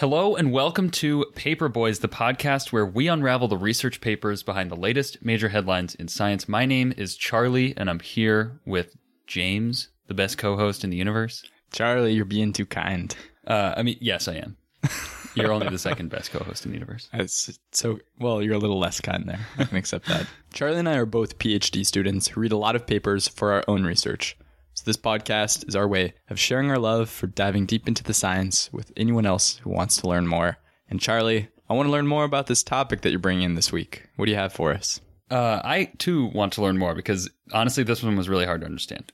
Hello and welcome to Paper Boys, the podcast where we unravel the research papers behind the latest major headlines in science. My name is Charlie, and I'm here with James, the best co-host in the universe. Charlie, you're being too kind. Uh, I mean, yes, I am. You're only the second best co-host in the universe. It's so well, you're a little less kind there. I can accept that. Charlie and I are both PhD students who read a lot of papers for our own research. So this podcast is our way of sharing our love for diving deep into the science with anyone else who wants to learn more. And Charlie, I want to learn more about this topic that you're bringing in this week. What do you have for us? Uh, I too want to learn more because honestly, this one was really hard to understand.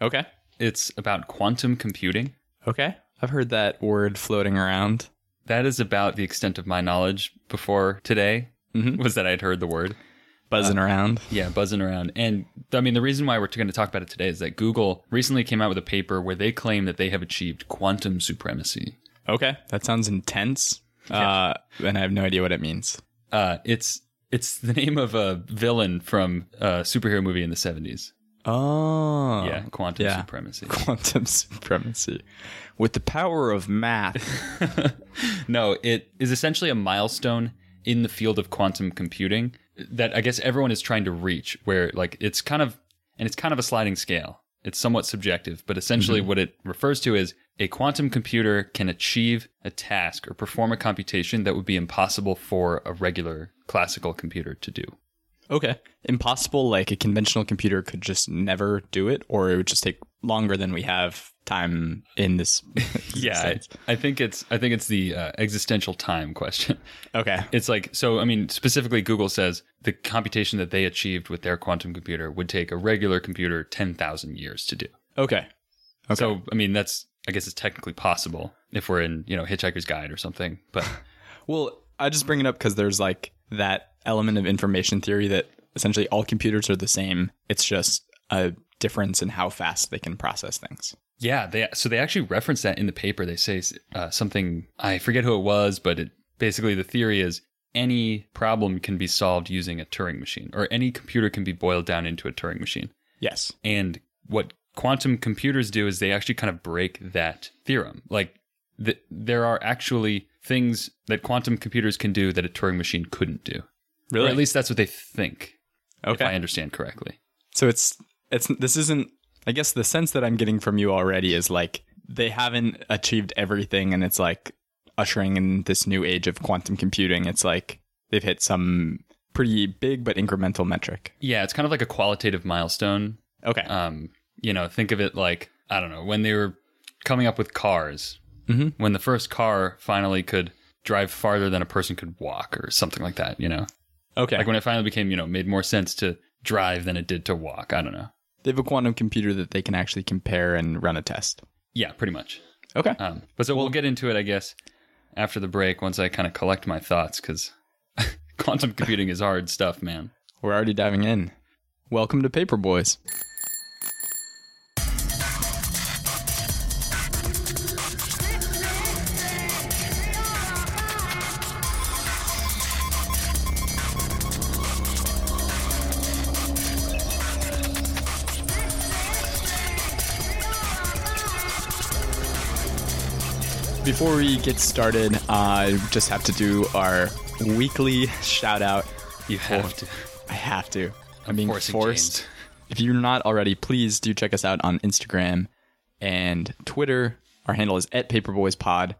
Okay. It's about quantum computing. Okay. I've heard that word floating around. That is about the extent of my knowledge before today. Was that I'd heard the word. Buzzing around. Yeah, buzzing around. And I mean, the reason why we're going to talk about it today is that Google recently came out with a paper where they claim that they have achieved quantum supremacy. Okay. That sounds intense. Uh, and I have no idea what it means. Uh, it's it's the name of a villain from a superhero movie in the 70s. Oh. Yeah, quantum yeah. supremacy. Quantum supremacy. With the power of math. No, it is essentially a milestone in the field of quantum computing that I guess everyone is trying to reach where like it's kind of and it's kind of a sliding scale. It's somewhat subjective, but essentially mm-hmm. what it refers to is a quantum computer can achieve a task or perform a computation that would be impossible for a regular classical computer to do. Okay. Impossible, like a conventional computer could just never do it, or it would just take longer than we have time in this. Yeah, I. I think it's I think it's the uh, existential time question. Okay. It's like so. I mean, specifically, Google says the computation that they achieved with their quantum computer would take a regular computer ten thousand years to do. Okay. Okay. So, I mean, that's I guess it's technically possible if we're in you know Hitchhiker's Guide or something. But well, I just bring it up because there's like that element of information theory that essentially all computers are the same. It's just a difference in how fast they can process things. yeah, they so they actually reference that in the paper. They say uh, something I forget who it was, but it basically the theory is any problem can be solved using a Turing machine, or any computer can be boiled down into a Turing machine. Yes. And what quantum computers do is they actually kind of break that theorem. Like th- there are actually things that quantum computers can do that a Turing machine couldn't do. Or at least that's what they think, Okay. if Okay. I understand correctly. So it's it's this isn't I guess the sense that I'm getting from you already is like they haven't achieved everything and it's like ushering in this new age of quantum computing. It's like they've hit some pretty big but incremental metric. Yeah, it's kind of like a qualitative milestone. Okay. Um, you know, think of it like I don't know when they were coming up with cars. Mhm. When the first car finally could drive farther than a person could walk, or something like that. You know, okay. like when it finally became you know made more sense to drive than it did to walk. I don't know. They have a quantum computer that they can actually compare and run a test. Yeah, pretty much. Okay. Um, but so we'll get into it, I guess, after the break once I kind of collect my thoughts because quantum computing is hard stuff, man. We're already diving in. Welcome to Paper Boys. Before we get started, uh, I just have to do our weekly shout out. You have to. I have to. I'm being forced. James. If you're not already, please do check us out on Instagram and Twitter. Our handle is at PaperboysPod.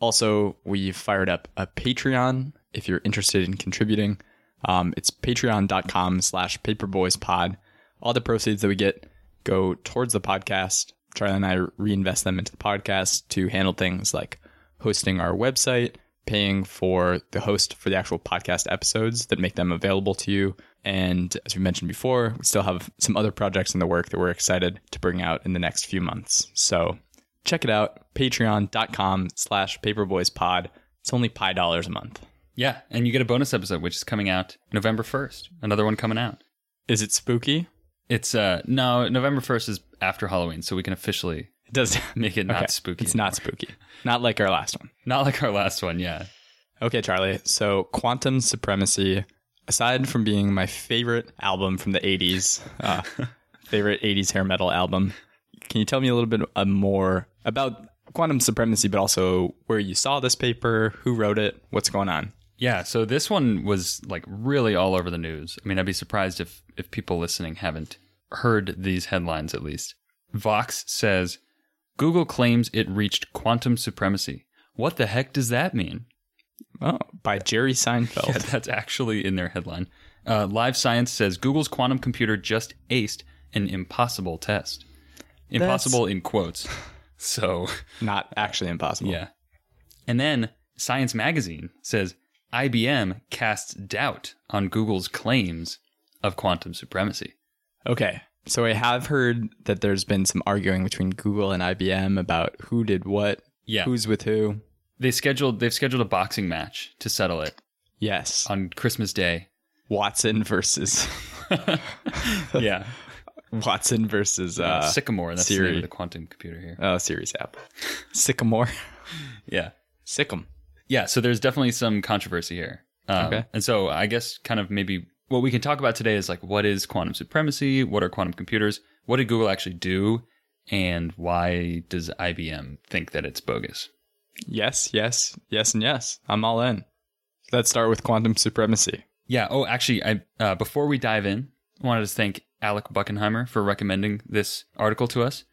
Also, we've fired up a Patreon if you're interested in contributing. Um, it's patreon.com slash paperboyspod. All the proceeds that we get go towards the podcast. Charlie and I reinvest them into the podcast to handle things like hosting our website, paying for the host for the actual podcast episodes that make them available to you. And as we mentioned before, we still have some other projects in the work that we're excited to bring out in the next few months. So check it out, patreon.com slash paperboyspod. It's only pi dollars a month. Yeah, and you get a bonus episode which is coming out November 1st. Another one coming out. Is it spooky? It's uh no, November 1st is after Halloween, so we can officially It does make it not Okay. spooky. It's not spooky. Not like our last one. Not like our last one, yeah. Okay, Charlie. So, Quantum Supremacy, aside from being my favorite album from the 80s, uh, favorite 80s hair metal album, can you tell me a little bit uh, more about quantum supremacy, but also where you saw this paper, who wrote it, what's going on. Yeah, so this one was like really all over the news. I mean, I'd be surprised if if people listening haven't heard these headlines at least. Vox says Google claims it reached quantum supremacy. What the heck does that mean? Oh, by Jerry Seinfeld. Yeah, that's actually in their headline. Uh, Live Science says Google's quantum computer just aced an impossible test. Impossible in quotes. So, Not actually impossible. yeah. And then Science Magazine says IBM casts doubt on Google's claims of quantum supremacy. Okay. So I have heard that there's been some arguing between Google and IBM about who did what, Yeah. who's with who. They scheduled they've scheduled a boxing match to settle it Yes. on Christmas Day. Watson versus Yeah. Watson versus uh, Sycamore, that's the Siri. name of the quantum computer here. oh, Series app. Sycamore. Yeah. Sycam. Yeah, so there's definitely some controversy here. Um, Okay. And so I guess kind of maybe what we can talk about today is like what is quantum supremacy? What are quantum computers? What did Google actually do? And why does IBM think that it's bogus? Yes, yes, yes, and yes. I'm all in. Let's start with quantum supremacy. Yeah. Oh, actually, I uh, before we dive in, I wanted to thank Alec Buckenheimer for recommending this article to us.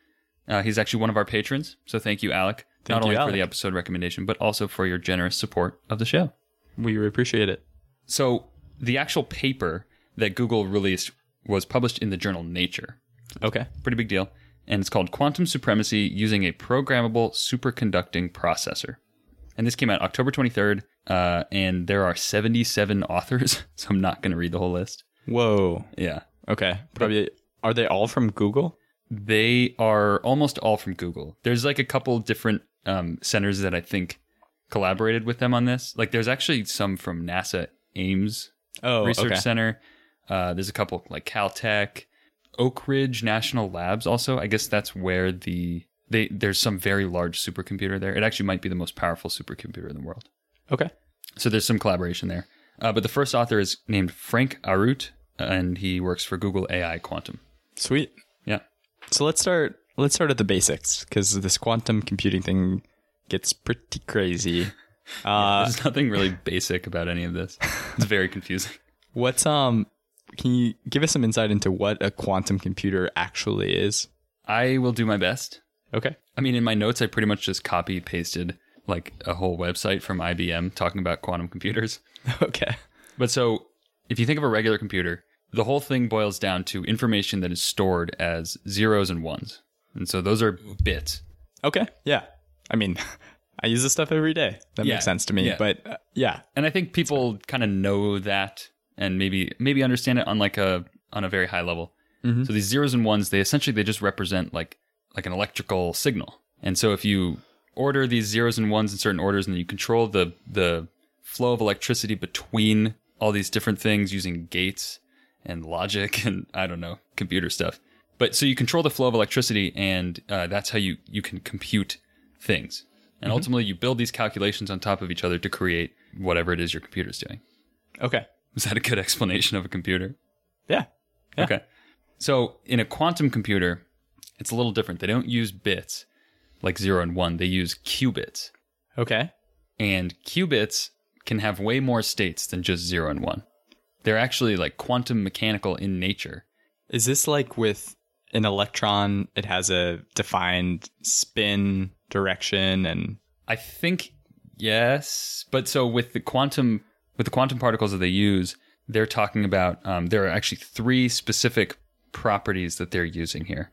Uh, he's actually one of our patrons, so thank you, Alec. Thank Not you, only for the episode recommendation, but also for your generous support of the show. We appreciate it. So the actual paper that Google released was published in the journal Nature. Okay. Pretty big deal. And it's called Quantum Supremacy Using a Programmable Superconducting Processor. And this came out October 23rd, uh, and there are 77 authors, so I'm not going to read the whole list. Whoa. Yeah. Okay. Probably. Are they all from Google? They are almost all from Google. There's like a couple different um, centers that I think collaborated with them on this. Like there's actually some from NASA Ames Oh, Research okay. Center. Uh, there's a couple like Caltech, Oak Ridge National Labs. Also, I guess that's where the they there's some very large supercomputer there. It actually might be the most powerful supercomputer in the world. Okay. So there's some collaboration there. Uh, but the first author is named Frank Arute, and he works for Google AI Quantum. Sweet. Yeah. So let's start. Let's start at the basics because this quantum computing thing gets pretty crazy. Uh, There's nothing really basic about any of this. It's very confusing. what's um? Can you give us some insight into what a quantum computer actually is? I will do my best. Okay. I mean, in my notes, I pretty much just copy pasted like a whole website from IBM talking about quantum computers. Okay. But so, if you think of a regular computer, the whole thing boils down to information that is stored as zeros and ones. And so those are bits. Okay. Yeah. I mean, I use this stuff every day. That Yeah. makes sense to me. Yeah. But uh, yeah. And I think people kind of know that and maybe maybe understand it on like a on a very high level. Mhm. So these zeros and ones, they essentially they just represent like like an electrical signal. And so if you order these zeros and ones in certain orders and you control the the flow of electricity between all these different things using gates and logic and I don't know computer stuff. But so you control the flow of electricity, and uh, that's how you you can compute things. And mm-hmm. ultimately, you build these calculations on top of each other to create whatever it is your computer's doing. Okay. Is that a good explanation of a computer? Yeah. Yeah. Okay. So in a quantum computer, it's a little different. They don't use bits like zero and one. They use qubits, Okay. and qubits can have way more states than just zero and one. They're actually like quantum mechanical in nature. Is this like with an electron? It has a defined spin, direction, and I think yes, but so with the quantum with the quantum particles that they use, they're talking about um, there are actually three specific properties that they're using here: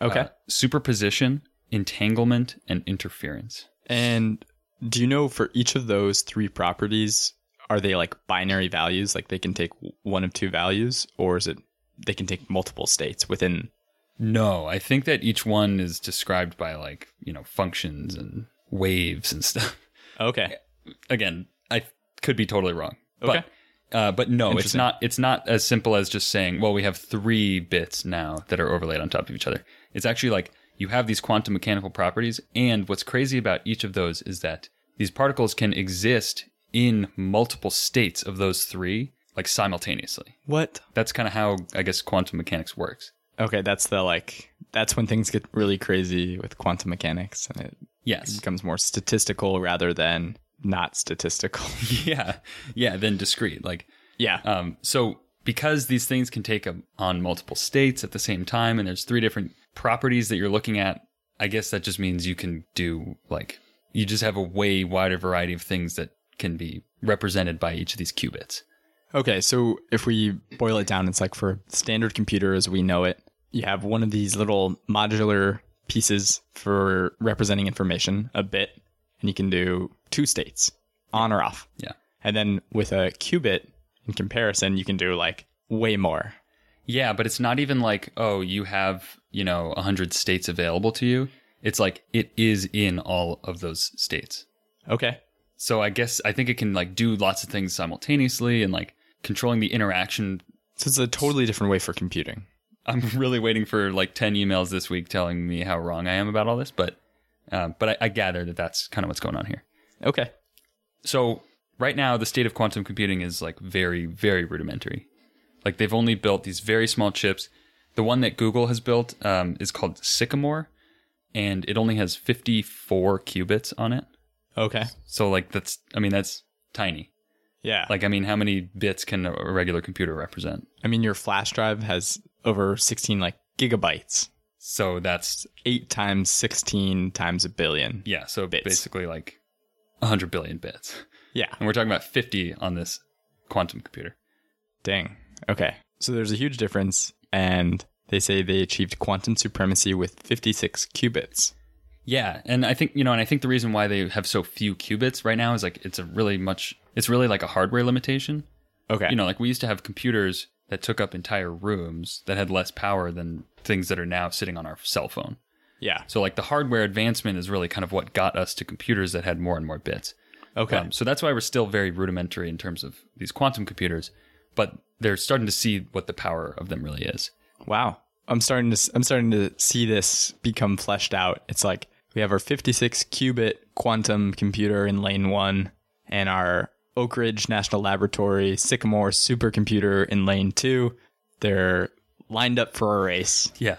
okay. Uh, superposition, entanglement, and interference. and do you know for each of those three properties, are they like binary values? Like they can take one of two values, or is it they can take multiple states within? No, I think that each one is described by like you know functions and waves and stuff. Okay. Again, I could be totally wrong. Okay. But, uh, but no, it's not. It's not as simple as just saying, "Well, we have three bits now that are overlaid on top of each other." It's actually like you have these quantum mechanical properties, and what's crazy about each of those is that these particles can exist in multiple states of those three, like simultaneously. What? That's kind of how I guess quantum mechanics works. Okay, that's the like that's when things get really crazy with quantum mechanics, and it Yes. Becomes more statistical rather than not statistical. yeah. Yeah. Then discrete. Like, yeah. um, so because these things can take a, on multiple states at the same time, and there's three different properties that you're looking at, I guess that just means you can do like, you just have a way wider variety of things that can be represented by each of these qubits. Okay, so if we boil it down, it's like for standard computer as we know it, you have one of these little modular pieces for representing information, a bit, and you can do two states, on or off. Yeah. And then with a qubit, in comparison, you can do like way more. Yeah, but it's not even like, oh, you have, you know, 100 states available to you. It's like it is in all of those states. Okay. So I guess I think it can like do lots of things simultaneously and like controlling the interaction. So it's a totally different way for computing. I'm really waiting for like 10 emails this week telling me how wrong I am about all this, but uh, but I, I gather that that's kind of what's going on here. Okay. So right now, the state of quantum computing is like very, very rudimentary. Like they've only built these very small chips. The one that Google has built um, is called Sycamore, and it only has 54 qubits on it. Okay. So like that's, I mean, that's tiny. Yeah. Like I mean, how many bits can a regular computer represent? I mean, your flash drive has over 16 like gigabytes. So that's Eight times 16 times a billion. yeah. So Bits. basically like 100 billion bits, Yeah. and we're talking about 50 on this quantum computer. Dang. Okay. So there's a huge difference, and they say they achieved quantum supremacy with 56 qubits. Yeah, and I think you know, and I think the reason why they have so few qubits right now is like it's a really much. It's really like a hardware limitation. Okay. You know, like we used to have computers that took up entire rooms that had less power than things that are now sitting on our cell phone. yeah. So like the hardware advancement is really kind of what got us to computers that had more and more bits. Okay. Um, so that's why we're still very rudimentary in terms of these quantum computers, but they're starting to see what the power of them really is. wow. I'm starting to I'm starting to see this become fleshed out. It's like we have our 56 qubit quantum computer in lane 1 and our Oak Ridge National Laboratory Sycamore supercomputer in lane 2. They're lined up for a race. Yeah.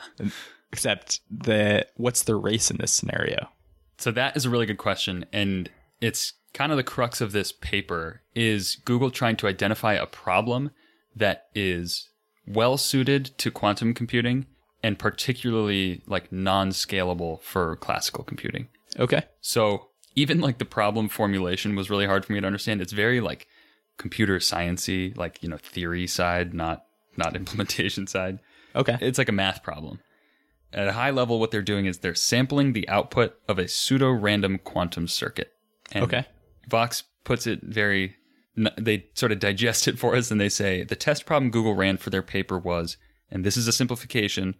Except the what's the race in this scenario? So that is a really good question, and it's kind of the crux of this paper is Google trying to identify a problem that is well suited to quantum computing and particularly like non-scalable for classical computing. Okay. So even like the problem formulation was really hard for me to understand. It's very like computer sciency, like you know theory side, not not implementation side. Okay. It's like a math problem. At a high level, what they're doing is they're sampling the output of a pseudo random quantum circuit. And Okay. Vox puts it very, they sort of digest it for us and they say the test problem Google ran for their paper was, and this is a simplification,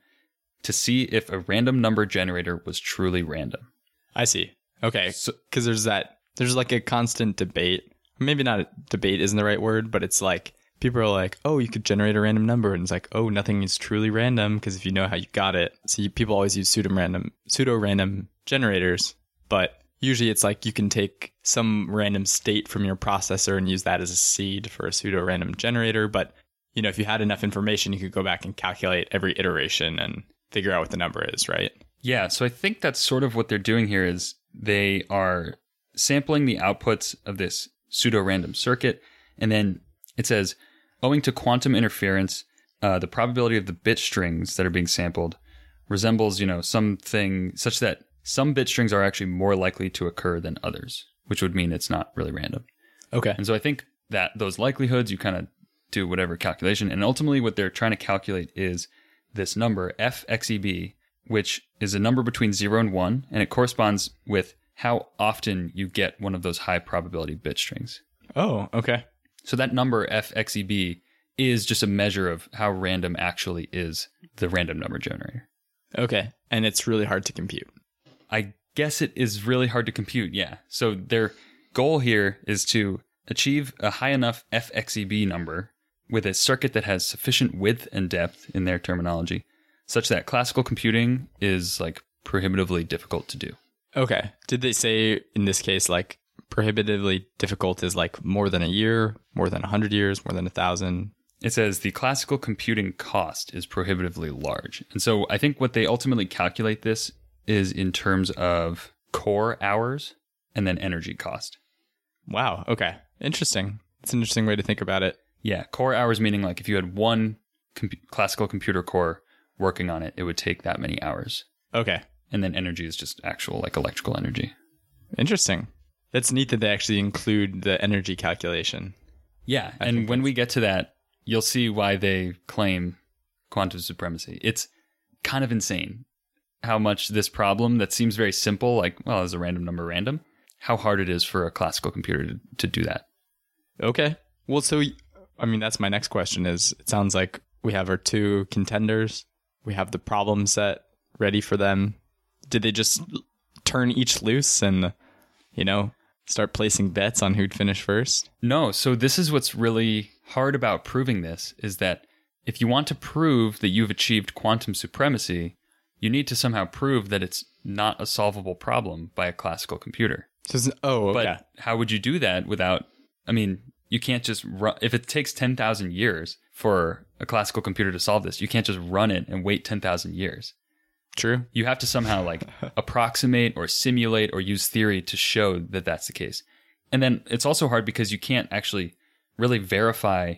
to see if a random number generator was truly random. I see. Okay. So- Because there's that, there's like a constant debate. Maybe not debate isn't the right word, but it's like people are like, oh, you could generate a random number. And it's like, oh, nothing is truly random because if you know how you got it. So you, people always use pseudo random, pseudo random generators. But usually it's like you can take some random state from your processor and use that as a seed for a pseudo random generator. But, you know, if you had enough information, you could go back and calculate every iteration and figure out what the number is, right? Yeah, so I think that's sort of what they're doing here is they are sampling the outputs of this pseudo random circuit, and then it says, owing to quantum interference, uh, the probability of the bit strings that are being sampled resembles, you know, something such that some bit strings are actually more likely to occur than others, which would mean it's not really random. Okay. And so I think that those likelihoods, you kind of do whatever calculation. And ultimately, what they're trying to calculate is this number, fxeb, which is a number between 0 and 1, and it corresponds with how often you get one of those high probability bit strings. Oh, okay. So that number, fxeb, is just a measure of how random actually is the random number generator. Okay. And it's really hard to compute. I guess it is really hard to compute, yeah. So their goal here is to achieve a high enough FXEB number with a circuit that has sufficient width and depth in their terminology, such that classical computing is like prohibitively difficult to do. Okay. Did they say in this case, like prohibitively difficult is like more than a year, more than a hundred years, more than a thousand? It says the classical computing cost is prohibitively large. And so I think what they ultimately calculate this is in terms of core hours and then energy cost. Wow. Okay. Interesting. It's an interesting way to think about it. Yeah, core hours meaning like if you had one com- classical computer core working on it, it would take that many hours. Okay. And then energy is just actual like electrical energy. Interesting. That's neat that they actually include the energy calculation. Yeah, and when we get to that, you'll see why they claim quantum supremacy. It's kind of insane how much this problem that seems very simple, like, well, is a random number random, how hard it is for a classical computer to, to do that. Okay. Well, so I mean, that's my next question. Is it sounds like we have our two contenders. We have the problem set ready for them. Did they just turn each loose and you know start placing bets on who'd finish first? No, so this is what's really hard about proving this is that if you want to prove that you've achieved quantum supremacy, you need to somehow prove that it's not a solvable problem by a classical computer. So oh, okay. But how would you do that without? I mean, you can't just run. If it takes ten thousand years for a classical computer to solve this, you can't just run it and wait ten thousand years. True. You have to somehow like approximate or simulate or use theory to show that that's the case. And then it's also hard because you can't actually really verify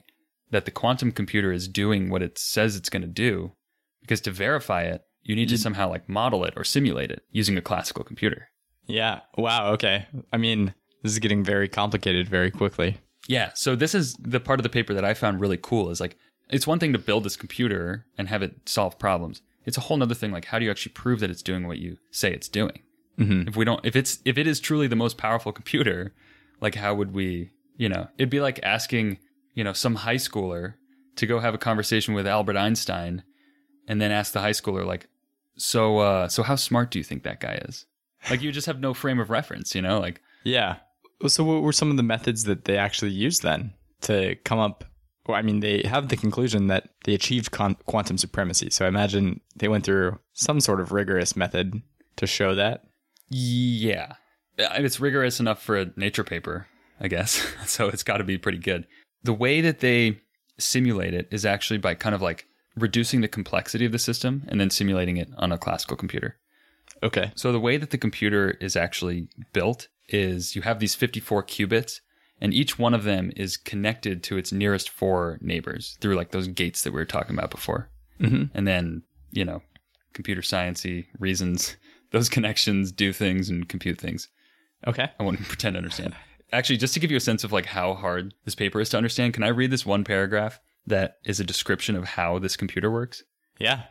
that the quantum computer is doing what it says it's going to do. Because to verify it, you need to mm. somehow like model it or simulate it using a classical computer. Yeah. Wow. Okay. I mean, this is getting very complicated very quickly. Yeah. So this is the part of the paper that I found really cool is like it's one thing to build this computer and have it solve problems. It's a whole nother thing like how do you actually prove that it's doing what you say it's doing? If we don't if it's if it is truly the most powerful computer, like how would we, you know, it'd be like asking, you know, some high schooler to go have a conversation with Albert Einstein and then ask the high schooler like so uh so how smart do you think that guy is? Like you just have no frame of reference, you know? Like Yeah. So, what were some of the methods that they actually used then to come up? Well, I mean, they have the conclusion that they achieved con- quantum supremacy. So, I imagine they went through some sort of rigorous method to show that. Yeah. It's rigorous enough for a nature paper, I guess. so it's got to be pretty good. The way that they simulate it is actually by kind of like reducing the complexity of the system and then simulating it on a classical computer. Okay. So the way that the computer is actually built is you have these 54 qubits and each one of them is connected to its nearest four neighbors through like those gates that we were talking about before. Mm-hmm. And then, you know, computer sciencey reasons those connections do things and compute things. Okay. I won't pretend to understand. Actually, just to give you a sense of like how hard this paper is to understand, can I read this one paragraph that is a description of how this computer works? Yeah.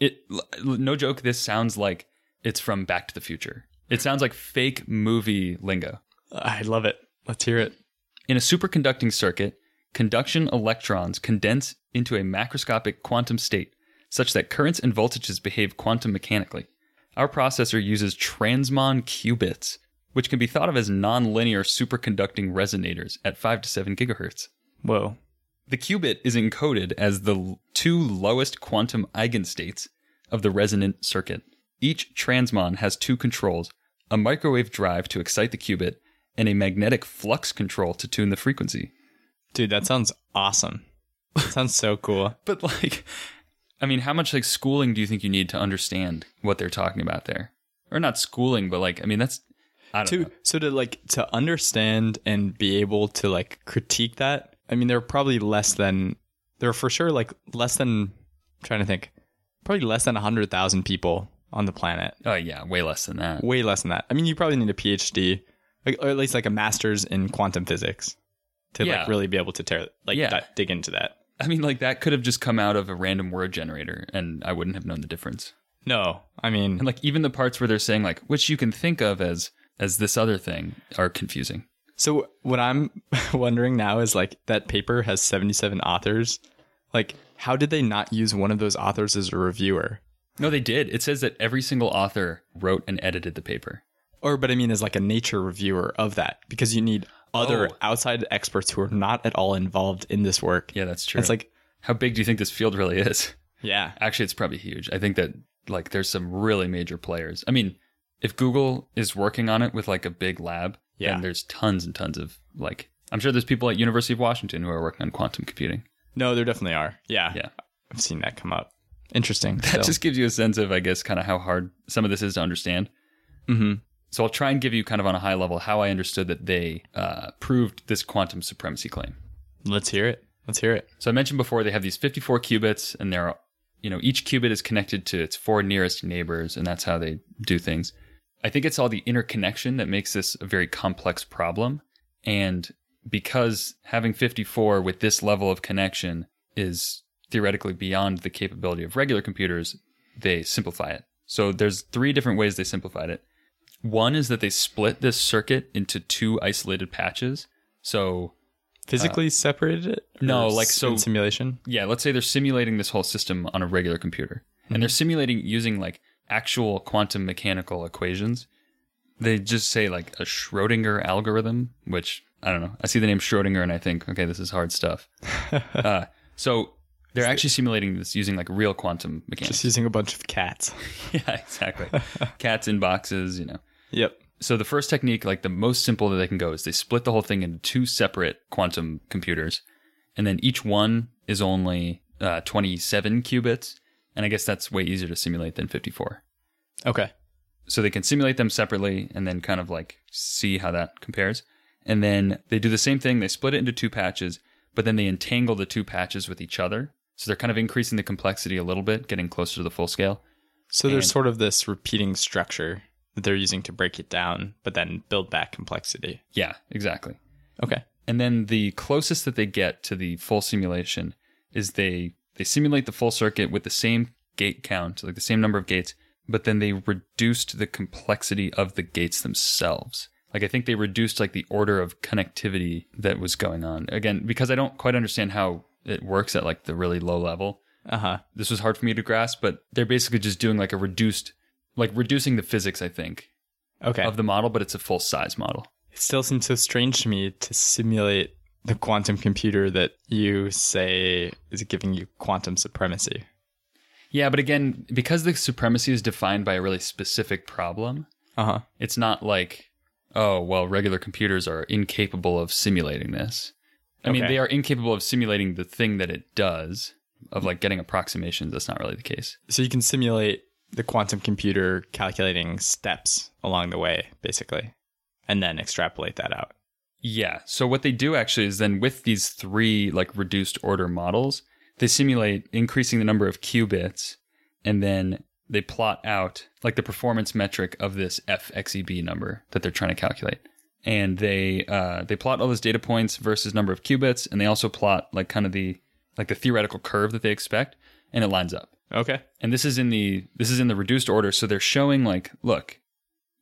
It no joke, this sounds like it's from Back to the Future. It sounds like fake movie lingo. I love it. Let's hear it. In a superconducting circuit, conduction electrons condense into a macroscopic quantum state such that currents and voltages behave quantum mechanically. Our processor uses transmon qubits, which can be thought of as nonlinear superconducting resonators at 5 to 7 gigahertz. Whoa. The qubit is encoded as the two lowest quantum eigenstates of the resonant circuit. Each transmon has two controls a microwave drive to excite the qubit, and a magnetic flux control to tune the frequency. Dude, that sounds awesome. That sounds so cool. But, like, I mean, how much like schooling do you think you need to understand what they're talking about there? Or not schooling, but like, I mean, that's. I don't to know. so to like to understand and be able to like critique that i mean there are probably less than there are for sure like less than I'm trying to think probably less than 100000 people on the planet Oh, yeah, way less than that. way less than that i mean you probably need a phd like, or at least like a master's in quantum physics to Yeah. like really be able to tear like Yeah. di- dig into that I mean, like, that could have just come out of a random word generator, and I wouldn't have known the difference. no i mean And like even the parts where they're saying like which you can think of as as this other thing are confusing. So what I'm wondering now is like that paper has 77 authors. Like how did they not use one of those authors as a reviewer? No, they did. It says that every single author wrote and edited the paper. Or but I mean as like a nature reviewer of that because you need other Oh. outside experts who are not at all involved in this work. Yeah, that's true. It's like how big do you think this field really is? yeah. Actually, it's probably huge. I think that like there's some really major players. I mean, if Google is working on it with like a big lab, Yeah. then there's tons and tons of like I'm sure there's people at University of Washington who are working on quantum computing. No, there definitely are. Yeah. Yeah. I've seen that come up. Interesting. That just gives you a sense of I guess kind of how hard some of this is to understand. hmm So I'll try and give you kind of on a high level how I understood that they uh, proved this quantum supremacy claim. Let's hear it. Let's hear it. So I mentioned before they have these 54 qubits, and they're you know each qubit is connected to its four nearest neighbors, and that's how they do things. I think it's all the interconnection that makes this a very complex problem, and because having 54 with this level of connection is theoretically beyond the capability of regular computers, they simplify it. So there's three different ways they simplified it. One is that they split this circuit into two isolated patches. So Physically separated it? Uh, no, like, so- in simulation. yeah, let's say they're simulating this whole system on a regular computer. And they're simulating using like actual quantum mechanical equations. They just say like a Schrodinger algorithm, which I don't know. I see the name Schrodinger and I think, okay, this is hard stuff. uh, so they're actually simulating this using like real quantum mechanics. Just using a bunch of cats. yeah, exactly. Cats in boxes, you know. Yep. So the first technique, like the most simple that they can go, is they split the whole thing into two separate quantum computers, and then each one is only uh, 27 qubits, and I guess that's way easier to simulate than 54. Okay. So they can simulate them separately and then kind of like see how that compares. And then they do the same thing. They split it into two patches, but then they entangle the two patches with each other. So they're kind of increasing the complexity a little bit, getting closer to the full scale. So there's sort of this repeating structure that they're using to break it down, but then build back complexity. Yeah, exactly. Okay. And then the closest that they get to the full simulation is they they simulate the full circuit with the same gate count, like the same number of gates, but then they reduced the complexity of the gates themselves. Like I think they reduced like the order of connectivity that was going on. Again, because I don't quite understand how it works at like the really low level. Uh huh. This was hard for me to grasp, but they're basically just doing like a reduced like reducing the physics, I think, Okay. of the model, but it's a full size model. it still seems so strange to me to simulate the quantum computer that you say is giving you quantum supremacy. Yeah, but again, because the supremacy is defined by a really specific problem, Uh huh. it's not like, oh, well, regular computers are incapable of simulating this. I mean, they are incapable of simulating the thing that it does, of like getting approximations. That's not really the case. So you can simulate the quantum computer calculating steps along the way, basically, and then extrapolate that out. Yeah. So what they do actually is then with these three like reduced order models, they simulate increasing the number of qubits and then they plot out like the performance metric of this FXEB number that they're trying to calculate. And they uh, they plot all those data points versus number of qubits and they also plot like kind of the like the theoretical curve that they expect and it lines up. Okay. And this is in the this is in the reduced order so they're showing like look,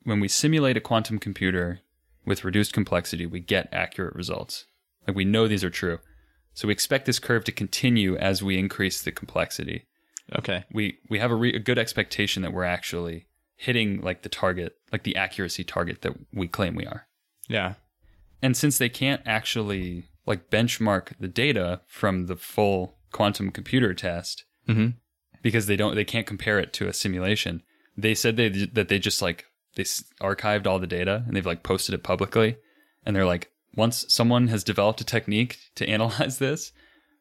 when we simulate a quantum computer with reduced complexity, we get accurate results. Like we know these are true. So we expect this curve to continue as we increase the complexity. Okay. We we have a, re- a good expectation that we're actually hitting like the target, like the accuracy target that we claim we are. Yeah. And since they can't actually like benchmark the data from the full quantum computer test Mm-hmm. because they don't they can't compare it to a simulation. They said they that they just like they s- archived all the data and they've like posted it publicly and they're like once someone has developed a technique to analyze this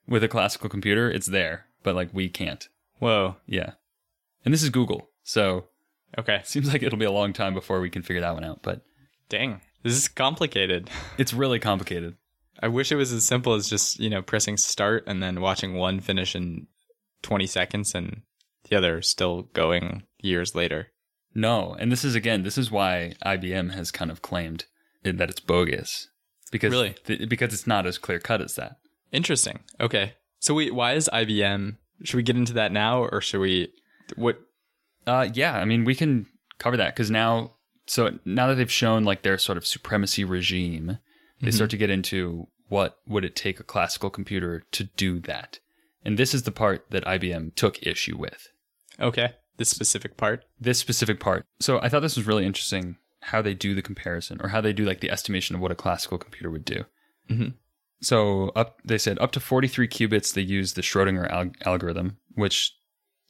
with a classical computer, it's there, but like we can't. Whoa. Yeah. And this is Google. So Okay. it seems like it'll be a long time before we can figure that one out, but Dang. This is complicated. it's really complicated. I wish it was as simple as just, you know, pressing start and then watching one finish in 20 seconds and the other still going years later. No, and this is again, this is why IBM has kind of claimed that it's bogus because Really? th- because it's not as clear cut as that. Interesting. Okay. So we, why is IBM? Should we get into that now or should we what Uh, yeah, I mean we can cover that because now, so now that they've shown like their sort of supremacy regime, they start to get into what would it take a classical computer to do that, and this is the part that IBM took issue with. Okay. This specific part. This specific part. So I thought this was really interesting how they do the comparison or how they do like the estimation of what a classical computer would do. Mhm. So up, they said up to 43 qubits, they use the Schrodinger al- algorithm, which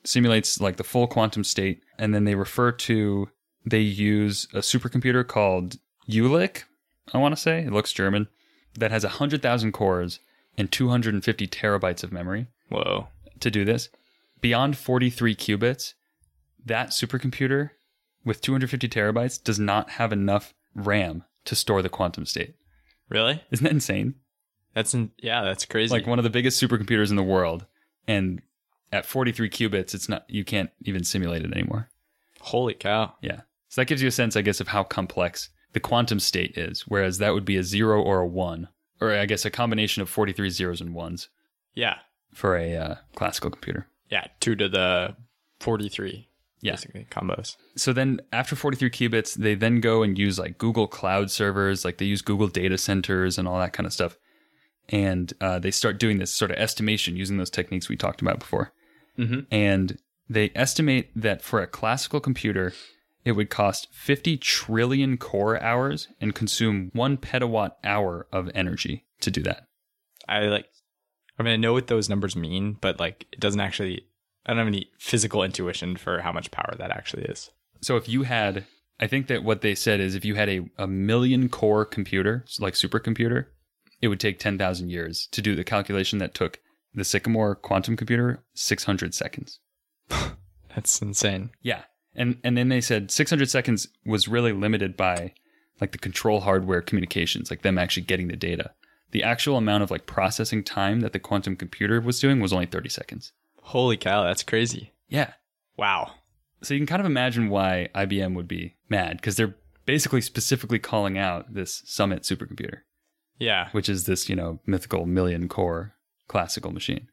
simulates like the full quantum state. And then they refer to, they use a supercomputer called Jülich, I want to say. It looks German, that has 100,000 cores and 250 terabytes of memory Whoa. to do this. Beyond 43 qubits, that supercomputer with 250 terabytes does not have enough RAM to store the quantum state. Really? Isn't that insane? That's in, yeah, that's crazy. Like one of the biggest supercomputers in the world, and at 43 qubits, it's not you can't even simulate it anymore. Holy cow. Yeah. So that gives you a sense, I guess, of how complex the quantum state is, whereas that would be a zero or a one, or I guess a combination of 43 zeros and ones Yeah. for a uh, classical computer. Yeah. Two to the 43. Yeah. Basically, combos. So then after 43 qubits, they then go and use like Google Cloud servers, like they use Google data centers and all that kind of stuff. And uh, they start doing this sort of estimation using those techniques we talked about before. Mhm. And they estimate that for a classical computer, it would cost 50 trillion core hours and consume one petawatt hour of energy to do that. I like, I mean, I know what those numbers mean, but like, it doesn't actually, I don't have any physical intuition for how much power that actually is. So if you had, I think that what they said is if you had a, a million core computer, like supercomputer, it would take 10,000 years to do the calculation that took the Sycamore quantum computer 600 seconds. That's insane. Yeah. And and then they said 600 seconds was really limited by like the control hardware communications, like them actually getting the data. The actual amount of like processing time that the quantum computer was doing was only 30 seconds. Holy cow. That's crazy. Yeah. Wow. So you can kind of imagine why IBM would be mad because they're basically specifically calling out this Summit supercomputer, Yeah. which is this, you know, mythical million core classical machine.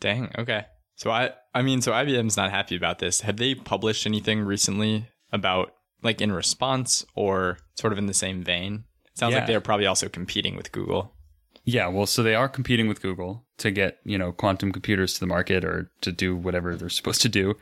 Dang. Okay. So I, I mean, so IBM's not happy about this. Have they published anything recently about like in response or sort of in the same vein? It sounds Yeah. like they're probably also competing with Google. Yeah, well, so they are competing with Google to get, you know, quantum computers to the market or to do whatever they're supposed to do.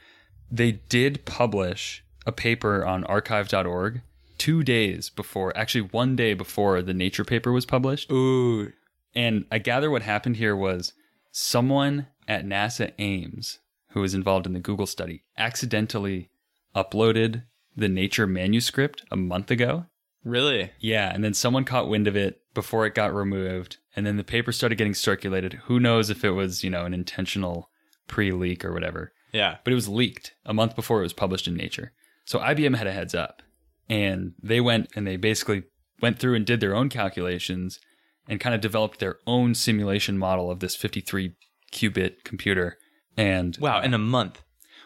They did publish a paper on arXiv.org two days before, actually one day before the Nature paper was published. Ooh. And I gather what happened here was someone at NASA Ames, who was involved in the Google study, accidentally uploaded the Nature manuscript a month ago. Really? Yeah, and then someone caught wind of it before it got removed, and then the paper started getting circulated. Who knows if it was, you know, an intentional pre-leak or whatever. Yeah. But it was leaked a month before it was published in Nature. So IBM had a heads up. And they went and they basically went through and did their own calculations and kind of developed their own simulation model of this 53 qubit computer. And Wow. In a uh, month.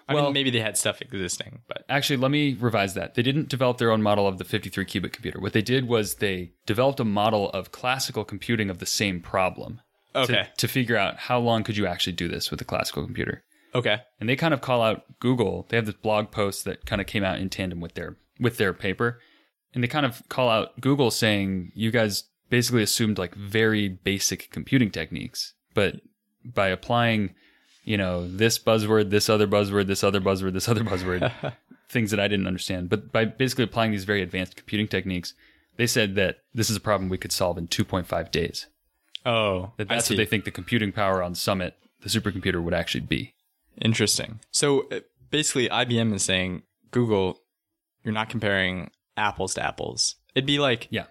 I Well- mean, maybe they had stuff existing, but Actually, let me revise that. They didn't develop their own model of the 53 qubit computer. What they did was they developed a model of classical computing of the same problem to- okay. to, figure out how long could you actually do this with a classical computer. Okay. And they kind of call out Google. They have this blog post that kind of came out in tandem with their with their paper. And they kind of call out Google saying you guys basically assumed like very basic computing techniques, but by applying you know, this buzzword, this other buzzword, this other buzzword, this other buzzword, things that I didn't understand. But by basically applying these very advanced computing techniques, they said that this is a problem we could solve in 2.5 days. Oh, That that's what they think the computing power on Summit, the supercomputer, would actually be. Interesting. So uh, basically, IBM is saying, Google, you're not comparing apples to apples. It'd be like, Yeah.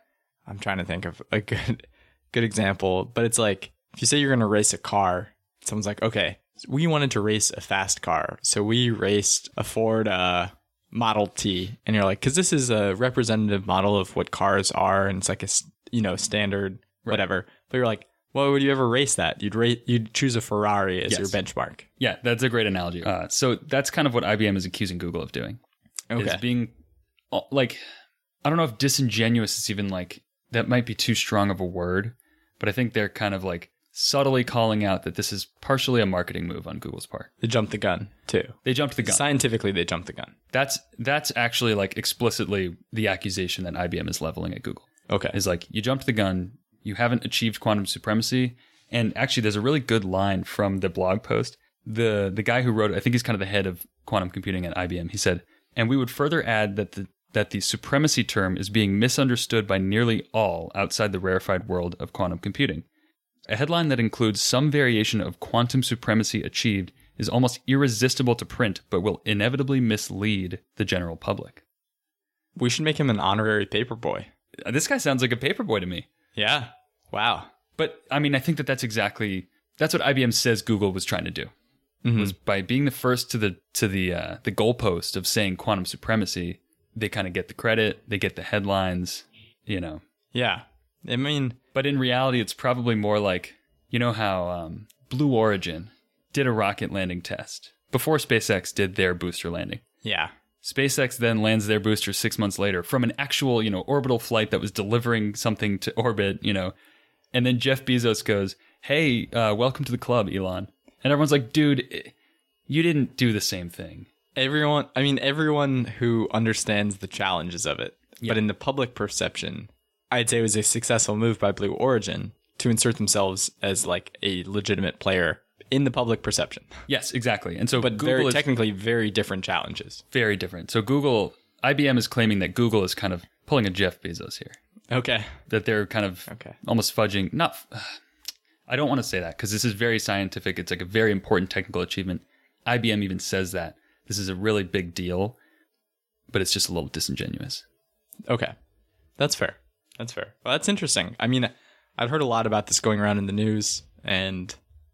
I'm trying to think of a good, good example, but it's like if you say you're going to race a car, someone's like, okay, we wanted to race a fast car, so we raced a Ford uh, Model T, and you're like, because this is a representative model of what cars are, and it's like a, you know standard whatever. But you're like, why would you ever race that? You'd rate, you'd choose a Ferrari as Yes. your benchmark. Yeah, that's a great analogy. Uh, so that's kind of what IBM is accusing Google of doing. Is being uh, like, I don't know if disingenuous is even like, that might be too strong of a word, but I think they're kind of like subtly calling out that this is partially a marketing move on Google's part. They jumped the gun too. They jumped the gun. Scientifically, they jumped the gun. That's that's actually like explicitly the accusation that IBM is leveling at Google. Okay. is like you jumped the gun, you haven't achieved quantum supremacy. And actually, there's a really good line from the blog post. The the guy who wrote it, I think he's kind of the head of quantum computing at IBM. He said, and we would further add that the that the supremacy term is being misunderstood by nearly all outside the rarefied world of quantum computing. A headline that includes some variation of quantum supremacy achieved is almost irresistible to print, but will inevitably mislead the general public. we should make him an honorary paperboy. This guy sounds like a paperboy to me. Yeah. Wow. But I mean, I think that that's exactly that's what IBM says Google was trying to do. Was by being the first to the to the uh, the goalpost of saying quantum supremacy, they kind of get the credit, they get the headlines, you know. Yeah. I mean, But in reality, it's probably more like you know how um, Blue Origin did a rocket landing test before SpaceX did their booster landing. yeah. SpaceX then lands their booster six months later from an actual, you know, orbital flight that was delivering something to orbit, you know. And then Jeff Bezos goes, "Hey, uh, welcome to the club, Elon." And everyone's like, "Dude, you didn't do the same thing." Everyone, I mean, everyone who understands the challenges of it, but in the public perception, I'd say it was a successful move by Blue Origin to insert themselves as like a legitimate player in the public perception. Yes, exactly. And so But Google very is technically very different challenges. very different. So Google, IBM is claiming that Google is kind of pulling a Jeff Bezos here. Okay. That they're kind of Okay. almost fudging. Not. I don't want to say that because this is very scientific. It's like a very important technical achievement. IBM even says that this is a really big deal, but it's just a little disingenuous. Okay. That's fair. That's fair. Well, that's interesting. I mean, I've heard a lot about this going around in the news, and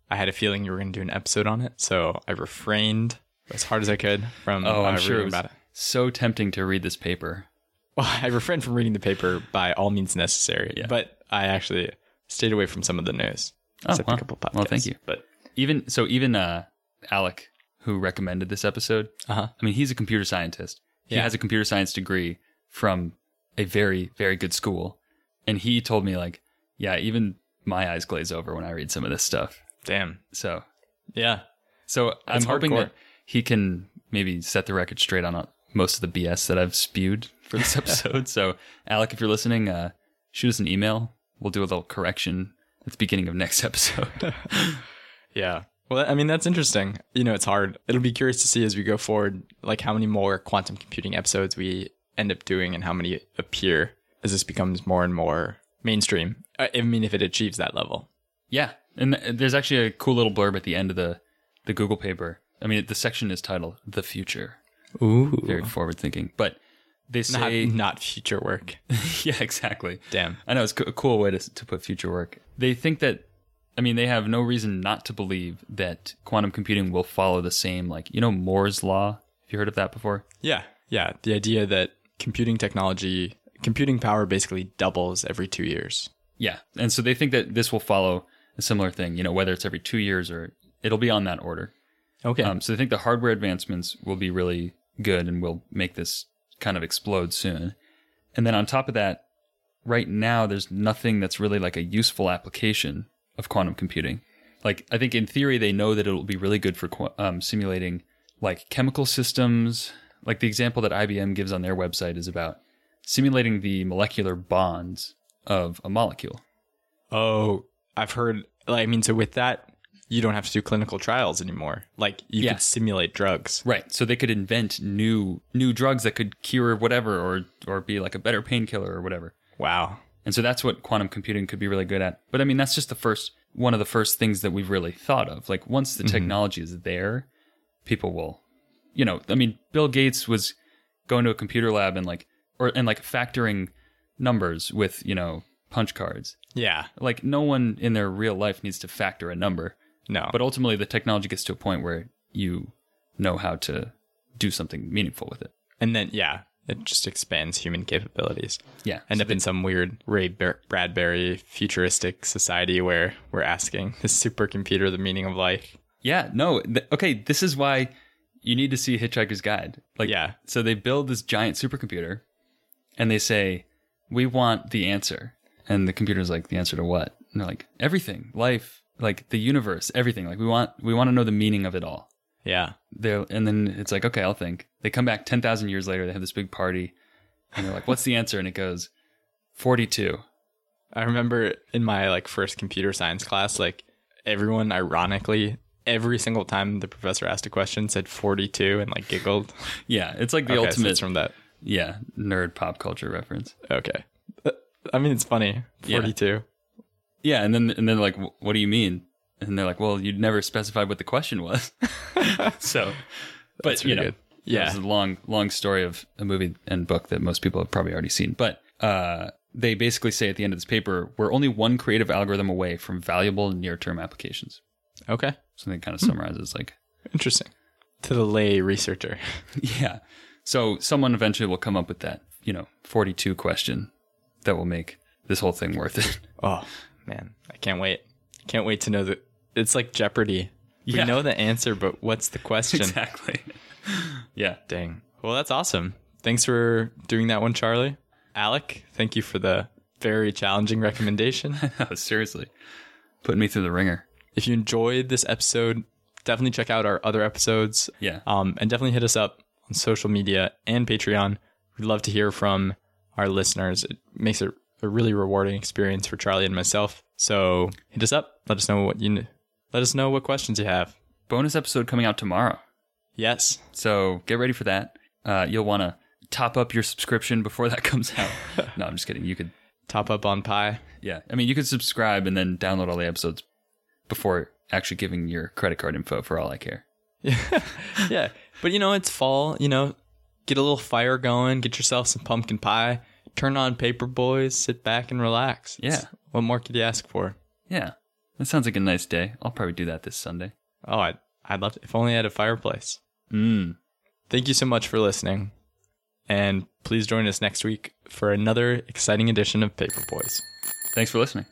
I had a feeling you were going to do an episode on it, so I refrained as hard as I could from Oh, I'm uh, sure it reading about it. so tempting to read this paper. Well, I refrained from reading the paper by all means necessary, Yeah. but I actually stayed away from some of the news. Oh, except a couple podcasts. Well, thank you. But Even so, even uh, Alec, who recommended this episode, uh-huh. I mean, he's a computer scientist. He Yeah. has a computer science degree from a very, very good school. And he told me, like, yeah, even my eyes glaze over when I read some of this stuff. damn. So, Yeah. so I'm hoping hardcore. that he can maybe set the record straight on most of the BS that I've spewed for this episode. so, Alec, if you're listening, uh, shoot us an email. We'll do a little correction at the beginning of next episode. Yeah. Well, I mean, that's interesting. You know, it's hard. It'll be curious to see as we go forward, like how many more quantum computing episodes we end up doing and how many appear as this becomes more and more mainstream. I I mean, if it achieves that level. Yeah, and there's actually a cool little blurb at the end of the the Google paper. I mean, the section is titled "The Future." Ooh. Very forward thinking, but they Not, say, not future work. yeah, exactly. Damn. I know it's a cool way to to put future work. They think that, I mean, they have no reason not to believe that quantum computing will follow the same, like you know, Moore's law. Have you heard of that before? Yeah. Yeah. The idea that computing technology, computing power basically doubles every two years. Yeah, and so they think that this will follow a similar thing. You know, whether it's every two years or it'll be on that order. Okay. Um, so they think the hardware advancements will be really good and will make this kind of explode soon. And then on top of that, right now there's nothing that's really like a useful application of quantum computing. Like I think in theory they know that it will be really good for qu- um, simulating like chemical systems. Like the example that IBM gives on their website is about simulating the molecular bonds of a molecule. Oh, I've heard. Like, I mean, so with that, you don't have to do clinical trials anymore. Like, you Yeah. could simulate drugs. Right. So they could invent new new drugs that could cure whatever or or be like a better painkiller or whatever. Wow. And so that's what quantum computing could be really good at. But I mean, that's just the first one of the first things that we've really thought of. Like once the mm-hmm. technology is there, people will, you know, I mean, Bill Gates was going to a computer lab and like, or and like factoring numbers with you know punch cards. Yeah. Like no one in their real life needs to factor a number, No. but ultimately the technology gets to a point where you know how to do something meaningful with it. and then, yeah, it just expands human capabilities. Yeah. End So up in some weird Ray Bradbury futuristic society where we're asking the supercomputer the meaning of life. Yeah, no. Th- okay, this is why you need to see Hitchhiker's Guide. Like, Yeah. So they build this giant supercomputer, and they say, "We want the answer," and the computer's like, "The answer to what?" And they're like, "Everything, life, like the universe, everything. Like we want, we want to know the meaning of it all." Yeah. They're, and then it's like, "Okay, I'll think." They come back ten thousand years later. They have this big party, and they're like, "What's the answer?" And it goes, 42. I remember in my like first computer science class, like everyone ironically every single time the professor asked a question said 42 and like giggled. Yeah, it's like the Okay, so ultimate, it's from that. yeah, nerd pop culture reference. Okay. Uh, I mean, it's funny. 42. Yeah, and then and then like, what do you mean? And they're like, well, you never specified what the question was. so, but That's you really know, good. yeah, Yeah. it's a long, long story of a movie and book that most people have probably already seen. But uh, they basically say at the end of this paper, we're only one creative algorithm away from valuable near-term applications. Okay. So kind Hmm. of summarizes like, Interesting. To the lay researcher. yeah. So someone eventually will come up with that, you know, 42 question that will make this whole thing worth it. Oh man, I can't wait. Can't wait to know that it's like Jeopardy. Yeah. We know the answer, but what's the question? exactly. yeah. Dang. Well, that's awesome. Thanks for doing that one, Charlie. Alec, thank you for the very challenging recommendation. No, seriously. Putting me through the ringer. If you enjoyed this episode, definitely check out our other episodes. Yeah. Um, and definitely hit us up on social media and Patreon. We'd love to hear from our listeners. It makes it a really rewarding experience for Charlie and myself. So hit us up. Let us know what you let us know what questions you have. Bonus episode coming out tomorrow. Yes. So get ready for that. Uh, you'll want to top up your subscription before that comes out. no, I'm just kidding. You could, Top up on pie. yeah. I mean, you could subscribe and then download all the episodes before actually giving your credit card info for all I care. yeah. yeah. But you know, it's fall, you know, get a little fire going, get yourself some pumpkin pie, turn on Paper Boys, sit back and relax. Yeah. What more could you ask for? Yeah. That sounds like a nice day. I'll probably do that this Sunday. Oh, I'd, I'd love to, if only I had a fireplace. Mm. Thank you so much for listening. And please join us next week for another exciting edition of Paper Boys. Thanks for listening.